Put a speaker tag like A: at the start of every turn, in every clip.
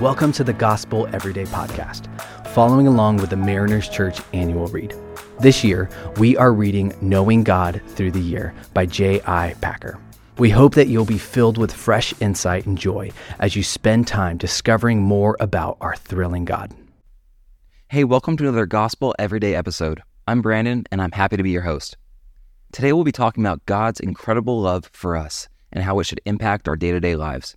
A: Welcome to the Gospel Everyday Podcast, following along with the Mariners Church annual read. This year, we are reading Knowing God Through the Year by J.I. Packer. We hope that you'll be filled with fresh insight and joy as you spend time discovering more about our thrilling God.
B: Hey, welcome to another Gospel Everyday episode. I'm Brandon, and I'm happy to be your host. Today, we'll be talking about God's incredible love for us and how it should impact our day to day lives.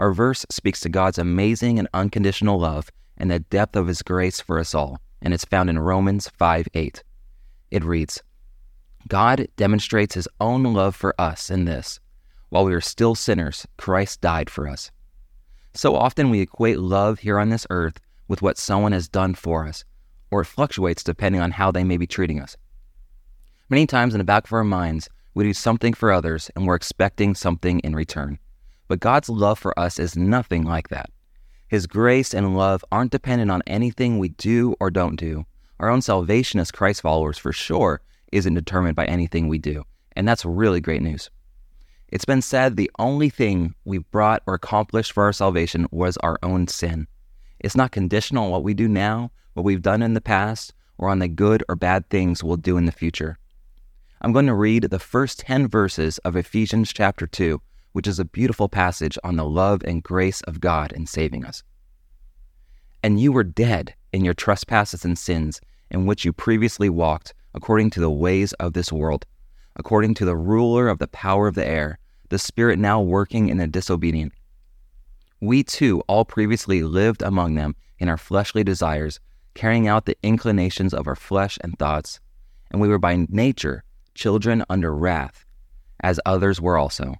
B: Our verse speaks to God's amazing and unconditional love and the depth of His grace for us all, and it's found in Romans 5 8. It reads God demonstrates His own love for us in this while we are still sinners, Christ died for us. So often we equate love here on this earth with what someone has done for us, or it fluctuates depending on how they may be treating us. Many times in the back of our minds, we do something for others and we're expecting something in return. But God's love for us is nothing like that. His grace and love aren't dependent on anything we do or don't do. Our own salvation as Christ followers, for sure, isn't determined by anything we do. And that's really great news. It's been said the only thing we've brought or accomplished for our salvation was our own sin. It's not conditional on what we do now, what we've done in the past, or on the good or bad things we'll do in the future. I'm going to read the first 10 verses of Ephesians chapter 2 which is a beautiful passage on the love and grace of God in saving us. And you were dead in your trespasses and sins in which you previously walked according to the ways of this world, according to the ruler of the power of the air, the spirit now working in the disobedient. We too all previously lived among them in our fleshly desires, carrying out the inclinations of our flesh and thoughts, and we were by nature children under wrath, as others were also.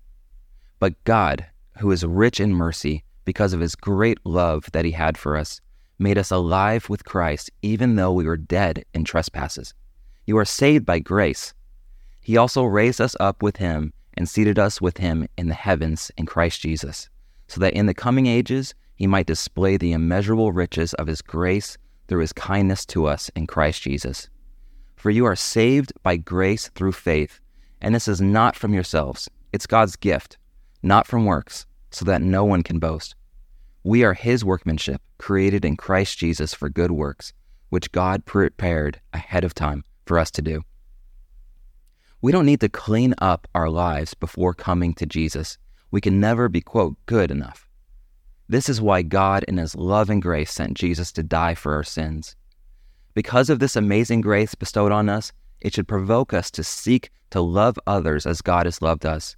B: But God, who is rich in mercy, because of his great love that he had for us, made us alive with Christ, even though we were dead in trespasses. You are saved by grace. He also raised us up with him and seated us with him in the heavens in Christ Jesus, so that in the coming ages he might display the immeasurable riches of his grace through his kindness to us in Christ Jesus. For you are saved by grace through faith, and this is not from yourselves, it's God's gift not from works, so that no one can boast. We are his workmanship, created in Christ Jesus for good works, which God prepared ahead of time for us to do. We don't need to clean up our lives before coming to Jesus. We can never be, quote, good enough. This is why God, in His love and grace, sent Jesus to die for our sins. Because of this amazing grace bestowed on us, it should provoke us to seek to love others as God has loved us.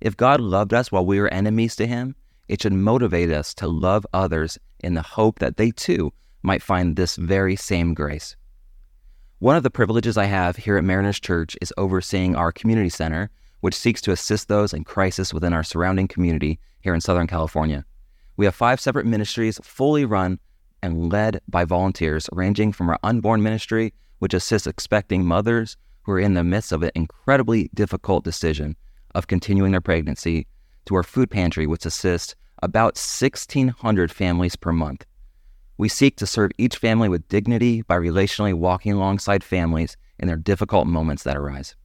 B: If God loved us while we were enemies to Him, it should motivate us to love others in the hope that they too might find this very same grace. One of the privileges I have here at Mariners Church is overseeing our community center, which seeks to assist those in crisis within our surrounding community here in Southern California. We have five separate ministries fully run and led by volunteers, ranging from our unborn ministry, which assists expecting mothers who are in the midst of an incredibly difficult decision of continuing their pregnancy to our food pantry, which assists about 1,600 families per month. We seek to serve each family with dignity by relationally walking alongside families in their difficult moments that arise.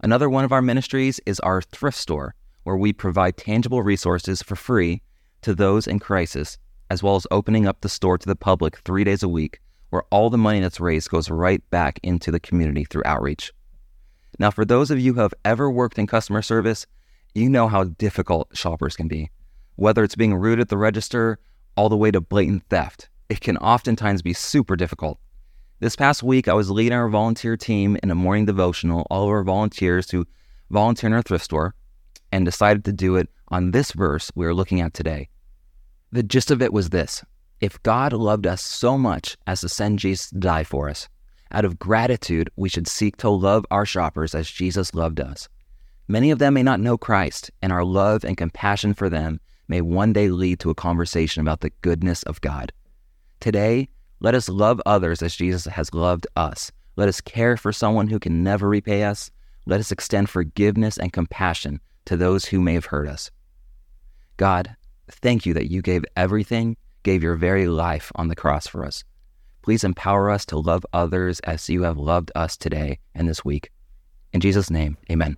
B: Another one of our ministries is our thrift store, where we provide tangible resources for free to those in crisis, as well as opening up the store to the public three days a week, where all the money that's raised goes right back into the community through outreach. Now, for those of you who have ever worked in customer service, you know how difficult shoppers can be. Whether it's being rude at the register all the way to blatant theft, it can oftentimes be super difficult. This past week, I was leading our volunteer team in a morning devotional, all of our volunteers who volunteer in our thrift store, and decided to do it on this verse we are looking at today. The gist of it was this If God loved us so much as to send Jesus to die for us, out of gratitude, we should seek to love our shoppers as Jesus loved us. Many of them may not know Christ, and our love and compassion for them may one day lead to a conversation about the goodness of God. Today, let us love others as Jesus has loved us. Let us care for someone who can never repay us. Let us extend forgiveness and compassion to those who may have hurt us. God, thank you that you gave everything, gave your very life on the cross for us. Please empower us to love others as you have loved us today and this week. In Jesus' name, amen.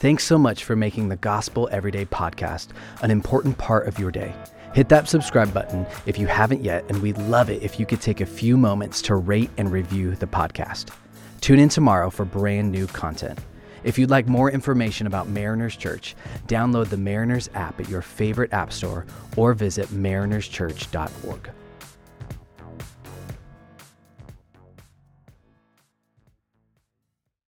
A: Thanks so much for making the Gospel Everyday podcast an important part of your day. Hit that subscribe button if you haven't yet, and we'd love it if you could take a few moments to rate and review the podcast. Tune in tomorrow for brand new content. If you'd like more information about Mariners Church, download the Mariners app at your favorite app store or visit marinerschurch.org.